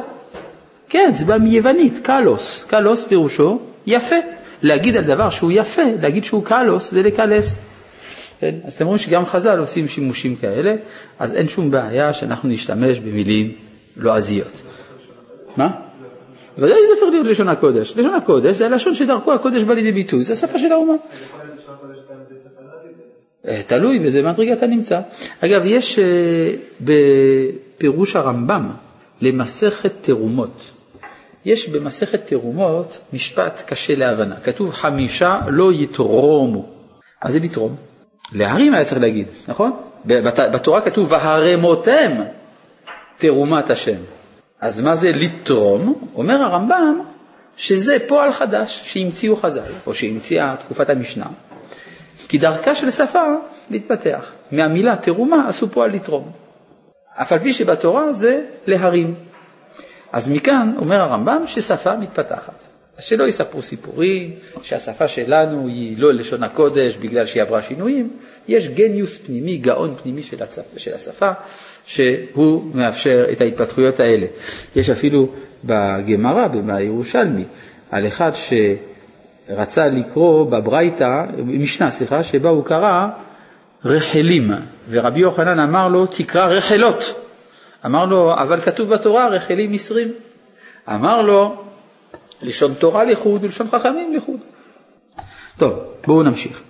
כן, זה בא מיוונית, קלוס. קלוס פירושו יפה. להגיד על דבר שהוא יפה, להגיד שהוא קלוס, זה לקלס. כן? אז אתם רואים שגם חז"ל עושים שימושים כאלה, אז אין שום בעיה שאנחנו נשתמש במילים לועזיות. מה? ודאי זה הופך להיות לשון הקודש. לשון הקודש זה הלשון שדרכו הקודש בא לידי ביטוי, זה השפה של האומה. אה, תלוי באיזה מדרגה אתה נמצא. אגב, יש אה, בפירוש הרמב"ם למסכת תרומות, יש במסכת תרומות משפט קשה להבנה. כתוב חמישה לא יתרומו. מה זה לתרום? להרים היה צריך להגיד, נכון? בתורה כתוב והרמותם. תרומת השם. אז מה זה לתרום? אומר הרמב"ם שזה פועל חדש שהמציאו חז"ל, או שהמציאה תקופת המשנה, כי דרכה של שפה להתפתח. מהמילה תרומה עשו פועל לתרום. אף על פי שבתורה זה להרים. אז מכאן אומר הרמב"ם ששפה מתפתחת. אז שלא יספרו סיפורים, שהשפה שלנו היא לא לשון הקודש בגלל שהיא עברה שינויים, יש גניוס פנימי, גאון פנימי של, הצפ... של השפה, שהוא מאפשר את ההתפתחויות האלה. יש אפילו בגמרא, בירושלמי, על אחד שרצה לקרוא בברייתא, משנה, סליחה, שבה הוא קרא רחלים, ורבי יוחנן אמר לו, תקרא רחלות. אמר לו, אבל כתוב בתורה רחלים עשרים. אמר לו, לשון תורה לחוד ולשון חכמים לחוד. טוב, בואו נמשיך.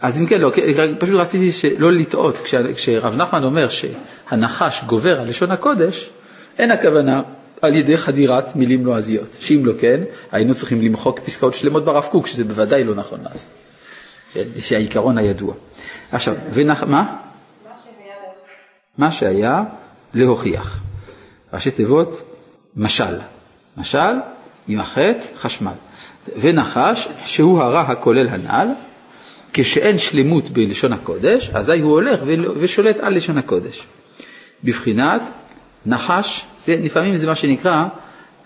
אז אם כן, לא, פשוט רציתי שלא לטעות, כשרב נחמן אומר שהנחש גובר על לשון הקודש, אין הכוונה על ידי חדירת מילים לועזיות, שאם לא כן, היינו צריכים למחוק פסקאות שלמות ברב קוק, שזה בוודאי לא נכון לעשות, כן, שהעיקרון הידוע. עכשיו, ונח... מה? מה שהיה להוכיח. ראשי תיבות, משל. משל עם החטא, חשמל. ונחש, שהוא הרע הכולל הנ"ל, כשאין שלמות בלשון הקודש, אזי הוא הולך ושולט על לשון הקודש. בבחינת נחש, זה, לפעמים זה מה שנקרא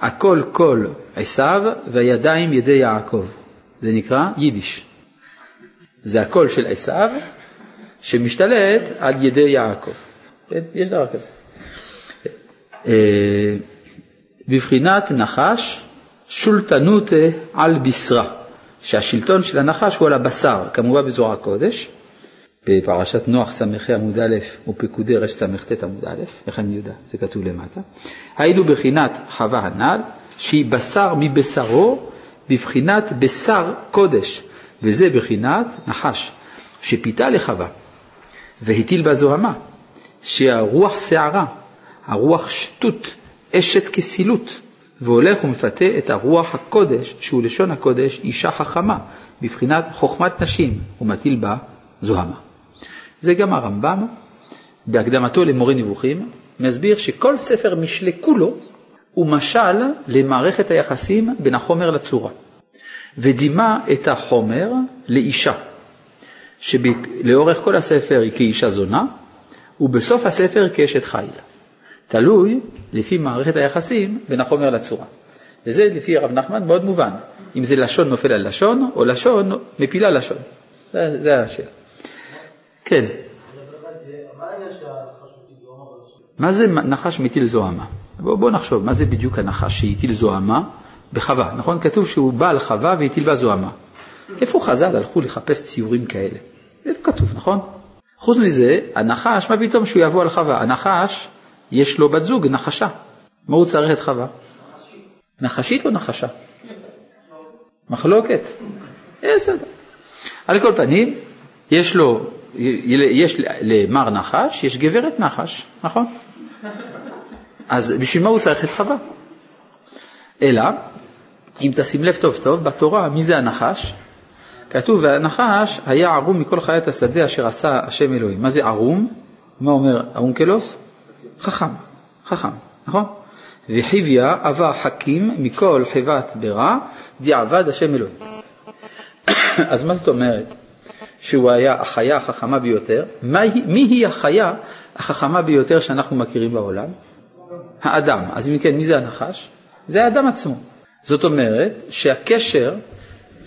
הכל קול עשיו והידיים ידי יעקב. זה נקרא יידיש. זה הקול של עשיו שמשתלט על ידי יעקב. כן? יש דבר כזה. אה, בבחינת נחש שולטנות על בשרה, שהשלטון של הנחש הוא על הבשר, כמובן בזרוע הקודש, בפרשת נוח ס"ה עמוד א' ופקודי רס"ט עמוד א', איך אני יודע? זה כתוב למטה. היינו בחינת חווה הנ"ל, שהיא בשר מבשרו, בבחינת בשר קודש, וזה בחינת נחש, שפיתה לחווה, והטיל בה זוהמה, שהרוח שערה, הרוח שטות, אשת כסילות, והולך ומפתה את הרוח הקודש, שהוא לשון הקודש, אישה חכמה, בבחינת חוכמת נשים, ומטיל בה זוהמה. זה גם הרמב"ם, בהקדמתו למורה נבוכים, מסביר שכל ספר משלי כולו הוא משל למערכת היחסים בין החומר לצורה, ודימה את החומר לאישה, שלאורך כל הספר היא כאישה זונה, ובסוף הספר כאשת חיל. תלוי לפי מערכת היחסים בין החומר לצורה. וזה לפי הרב נחמן מאוד מובן, אם זה לשון נופל על לשון, או לשון מפילה לשון. זה, זה השאלה. כן. מה זה נחש מטיל זוהמה? בואו בוא נחשוב, מה זה בדיוק הנחש שהטיל זוהמה בחווה? נכון? כתוב שהוא בא על חווה והטיל בה זוהמה. איפה חז"ל הלכו לחפש ציורים כאלה? זה לא כתוב, נכון? חוץ מזה, הנחש, מה פתאום שהוא יבוא על חווה? הנחש יש לו בת זוג, נחשה. מה הוא צריך את חווה? נחשית או נחשה? מחלוקת. בסדר. על כל פנים, יש לו, יש למר נחש, יש גברת נחש, נכון? אז בשביל מה הוא צריך את חווה? אלא, אם תשים לב טוב טוב, בתורה, מי זה הנחש? כתוב, והנחש היה ערום מכל חיית השדה אשר עשה השם אלוהים. מה זה ערום? מה אומר ארונקלוס? חכם, חכם, נכון? וחיביה אבה חכים מכל חיבת ברע, דיעבד השם אלוהים. אז מה זאת אומרת? שהוא היה החיה החכמה ביותר. מי, היא החיה החכמה ביותר שאנחנו מכירים בעולם? האדם. אז אם כן, מי זה הנחש? זה האדם עצמו. זאת אומרת שהקשר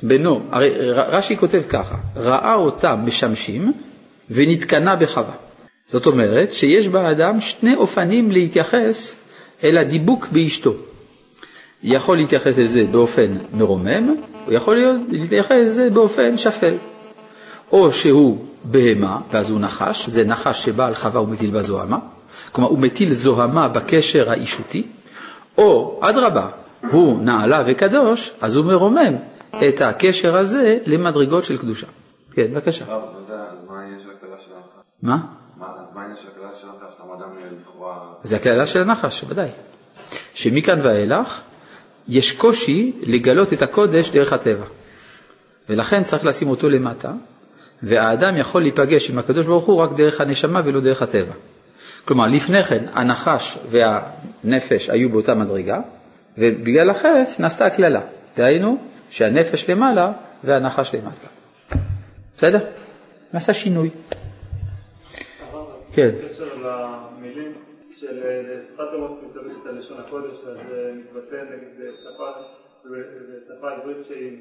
בינו, הרי רש"י כותב ככה, ראה אותם משמשים ונתקנה בחווה. זאת אומרת שיש באדם שני אופנים להתייחס אל הדיבוק באשתו. יכול להתייחס לזה באופן מרומם, הוא יכול להתייחס לזה באופן שפל. או שהוא בהמה, ואז הוא נחש, זה נחש שבא על חווה ומטיל בה זוהמה, כלומר הוא מטיל זוהמה בקשר האישותי, או אדרבה, הוא נעלה וקדוש, אז הוא מרומם את הקשר הזה למדרגות של קדושה. כן, בבקשה. מה? זה הקללה של הנחש, ודאי. שמכאן ואילך יש קושי לגלות את הקודש דרך הטבע. ולכן צריך לשים אותו למטה, והאדם יכול להיפגש עם הקדוש ברוך הוא רק דרך הנשמה ולא דרך הטבע. כלומר, לפני כן הנחש והנפש היו באותה מדרגה, ובגלל החץ נעשתה הקללה. דהיינו, שהנפש למעלה והנחש למטה. בסדר? נעשה שינוי. כן. בקשר למילים של אה, שפת אומות מתלבשת על לשון הקודש, אז זה מתבטא נגד שפה, שפה עברית שהיא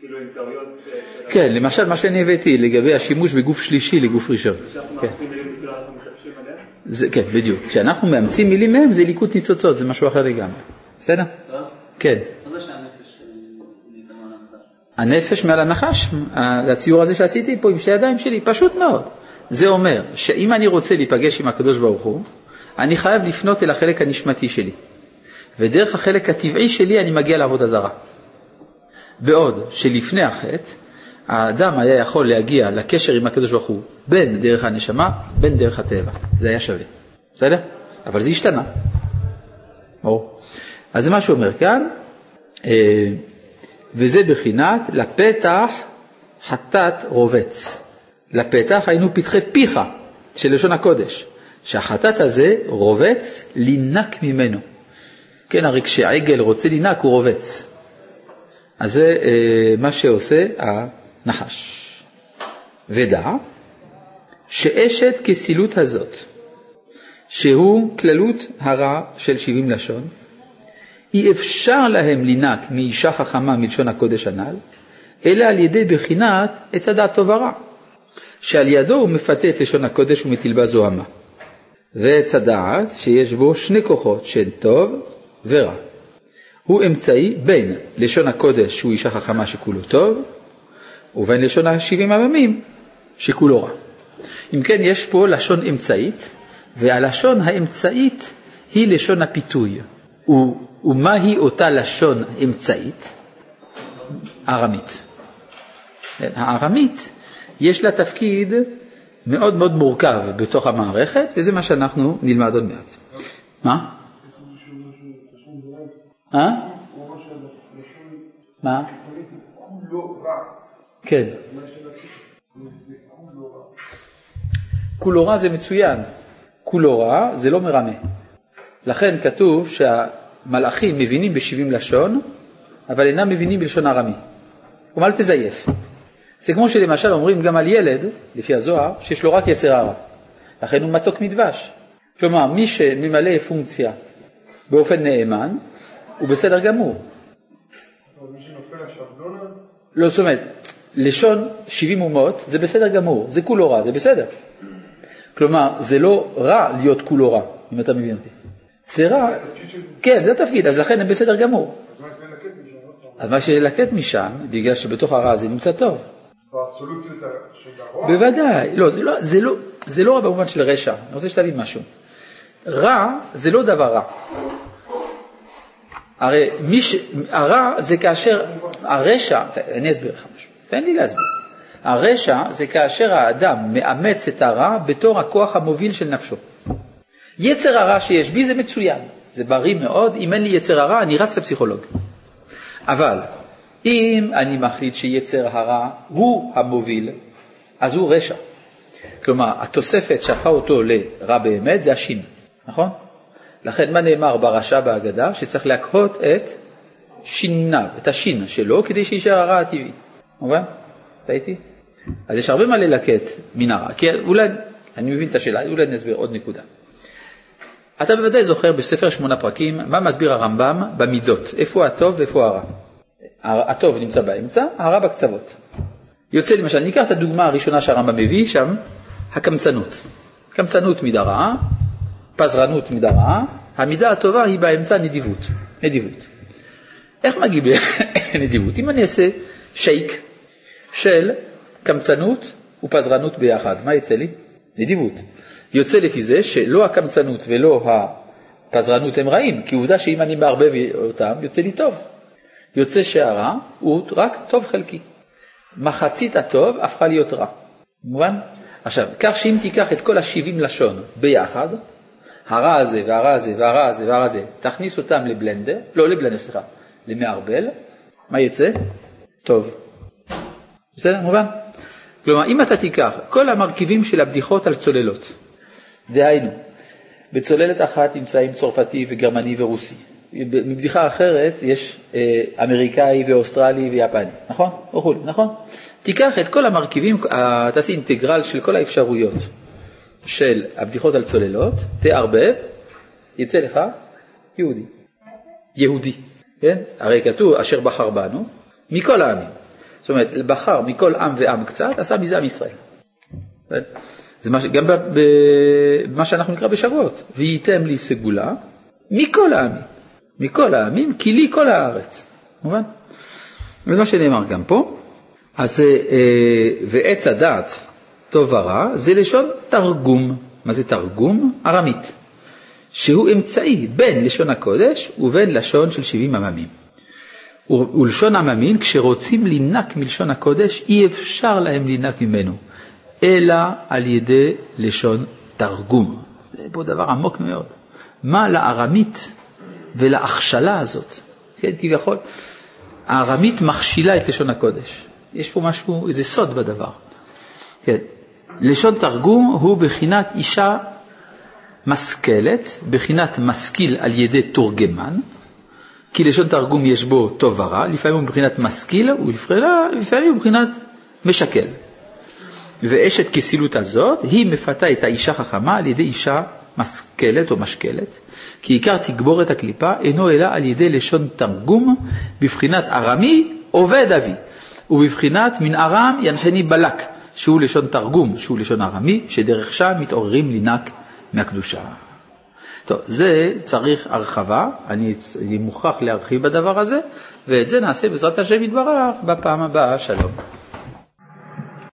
כאילו עם טעויות. אה, כן, למשל מה שאני הבאתי לגבי השימוש בגוף שלישי לגוף ראשון. כן. זה, כן, בדיוק. כשאנחנו מאמצים מילים מהם זה ליקוט ניצוצות, זה משהו אחר לגמרי. בסדר? לא? כן. אה? הנפש מעל הנחש, הציור הזה שעשיתי פה עם שתי ידיים שלי, פשוט מאוד. זה אומר שאם אני רוצה להיפגש עם הקדוש ברוך הוא, אני חייב לפנות אל החלק הנשמתי שלי. ודרך החלק הטבעי שלי אני מגיע לעבודה זרה. בעוד שלפני החטא, האדם היה יכול להגיע לקשר עם הקדוש ברוך הוא בין דרך הנשמה, בין דרך הטבע. זה היה שווה. בסדר? אבל זה השתנה. ברור. אז זה מה שהוא אומר כאן, אה, וזה בחינת לפתח חטאת רובץ. לפתח היינו פתחי פיך של לשון הקודש, שהחטאת הזה רובץ לינק ממנו. כן, הרי כשעגל רוצה לינק הוא רובץ. אז זה אה, מה שעושה הנחש. ודע שאשת כסילות הזאת, שהוא כללות הרע של שבעים לשון, אי אפשר להם לינק מאישה חכמה מלשון הקודש הנ"ל, אלא על ידי בחינת עץ הדעת טוב ורע, שעל ידו הוא מפתה את לשון הקודש ומטיל זוהמה. ועץ הדעת שיש בו שני כוחות שהן טוב ורע. הוא אמצעי בין לשון הקודש שהוא אישה חכמה שכולו טוב, ובין לשון השבעים עממים שכולו רע. אם כן, יש פה לשון אמצעית, והלשון האמצעית היא לשון הפיתוי. ו- ומהי אותה לשון אמצעית? ארמית. כן, הארמית, יש לה תפקיד מאוד מאוד מורכב בתוך המערכת, וזה מה שאנחנו נלמד עוד מעט. מה? אה? מה? כן. כולו רע זה מצוין, כולו רע זה לא מרמה. לכן כתוב שהמלאכים מבינים בשבעים לשון, אבל אינם מבינים בלשון ארמי. כלומר, אל תזייף. זה כמו שלמשל אומרים גם על ילד, לפי הזוהר, שיש לו רק יצר הרע. לכן הוא מתוק מדבש. כלומר, מי שממלא פונקציה באופן נאמן, הוא בסדר גמור. לא, זאת אומרת, לשון 70 אומות זה בסדר גמור, זה כולו רע, זה בסדר. כלומר, זה לא רע להיות כולו רע, אם אתה מבין אותי. זה רע, כן, זה התפקיד, אז לכן הם בסדר גמור. אז מה שלקט משם, בגלל שבתוך הרע הזה נמצא טוב. בוודאי, לא, לא, לא, זה לא רע במובן של רשע, אני רוצה שתבין משהו. רע זה לא דבר רע. הרי מי ש... הרע זה כאשר, הרשע, אני אסביר לך משהו, תן לי להסביר. הרשע זה כאשר האדם מאמץ את הרע בתור הכוח המוביל של נפשו. יצר הרע שיש בי זה מצוין, זה בריא מאוד, אם אין לי יצר הרע אני רץ לפסיכולוג. אבל אם אני מחליט שיצר הרע הוא המוביל, אז הוא רשע. כלומר, התוספת שהפכה אותו לרע באמת זה השין, נכון? לכן מה נאמר ברשע בהגדה? שצריך להקהות את שיניו, את השין שלו, כדי שיישאר הרע הטבעי. מובן? אתה איתי? אז יש הרבה מה ללקט מן הרע. כי אולי, אני מבין את השאלה, אולי אני אסביר עוד נקודה. אתה בוודאי זוכר בספר שמונה פרקים מה מסביר הרמב"ם במידות, איפה הטוב ואיפה הרע. הטוב נמצא באמצע, הרע בקצוות. יוצא למשל, ניקח את הדוגמה הראשונה שהרמב"ם מביא שם, הקמצנות. קמצנות מידה רעה, פזרנות מידה רעה, המידה הטובה היא באמצע נדיבות. נדיבות. איך מגיעים לנדיבות? אם אני אעשה שייק של קמצנות ופזרנות ביחד, מה יצא לי? נדיבות. יוצא לפי זה שלא הקמצנות ולא הפזרנות הם רעים, כי עובדה שאם אני מערבב אותם, יוצא לי טוב. יוצא שהרע הוא רק טוב חלקי. מחצית הטוב הפכה להיות רע. מובן? עכשיו, כך שאם תיקח את כל השבעים לשון ביחד, הרע הזה והרע הזה והרע הזה והרע הזה, תכניס אותם לבלנדר, לא לבלנדר, סליחה, למערבל, מה יצא? טוב. בסדר? מובן? כלומר, אם אתה תיקח כל המרכיבים של הבדיחות על צוללות, דהיינו, בצוללת אחת נמצאים צרפתי וגרמני ורוסי. בבדיחה אחרת יש אה, אמריקאי ואוסטרלי ויפני, נכון? וכולי, נכון? תיקח את כל המרכיבים, תעשי אינטגרל של כל האפשרויות של הבדיחות על צוללות, תערבב, יצא לך יהודי. יהודי, כן? הרי כתוב אשר בחר בנו, מכל העמים. זאת אומרת, בחר מכל עם ועם קצת, עשה מזה עם ישראל. זה מה, גם במה שאנחנו נקרא בשבועות, וייתם לי סגולה מכל העמים, מכל העמים, כי לי כל הארץ, מובן? וזה מה שנאמר גם פה. אז אה, ועץ הדעת טוב ורע זה לשון תרגום. מה זה תרגום? ארמית. שהוא אמצעי בין לשון הקודש ובין לשון של 70 עממים. ולשון עממין, כשרוצים לינק מלשון הקודש, אי אפשר להם לינק ממנו, אלא על ידי לשון תרגום. זה פה דבר עמוק מאוד. מה לארמית ולהכשלה הזאת? כן, כביכול, הארמית מכשילה את לשון הקודש. יש פה משהו, איזה סוד בדבר. כן. לשון תרגום הוא בחינת אישה משכלת, בחינת משכיל על ידי תורגמן, כי לשון תרגום יש בו טוב ורע, לפעמים הוא מבחינת משכיל ולפעמים הוא מבחינת משקל. ואשת כסילות הזאת, היא מפתה את האישה חכמה על ידי אישה משכלת או משכלת, כי עיקר תגבורת הקליפה אינו אלא על ידי לשון תרגום בבחינת ארמי עובד אבי, ובבחינת מן ארם ינחני בלק, שהוא לשון תרגום, שהוא לשון ארמי, שדרך שם מתעוררים לינק מהקדושה. טוב, זה צריך הרחבה, אני, אני מוכרח להרחיב בדבר הזה, ואת זה נעשה בעזרת השם יתברך בפעם הבאה, שלום.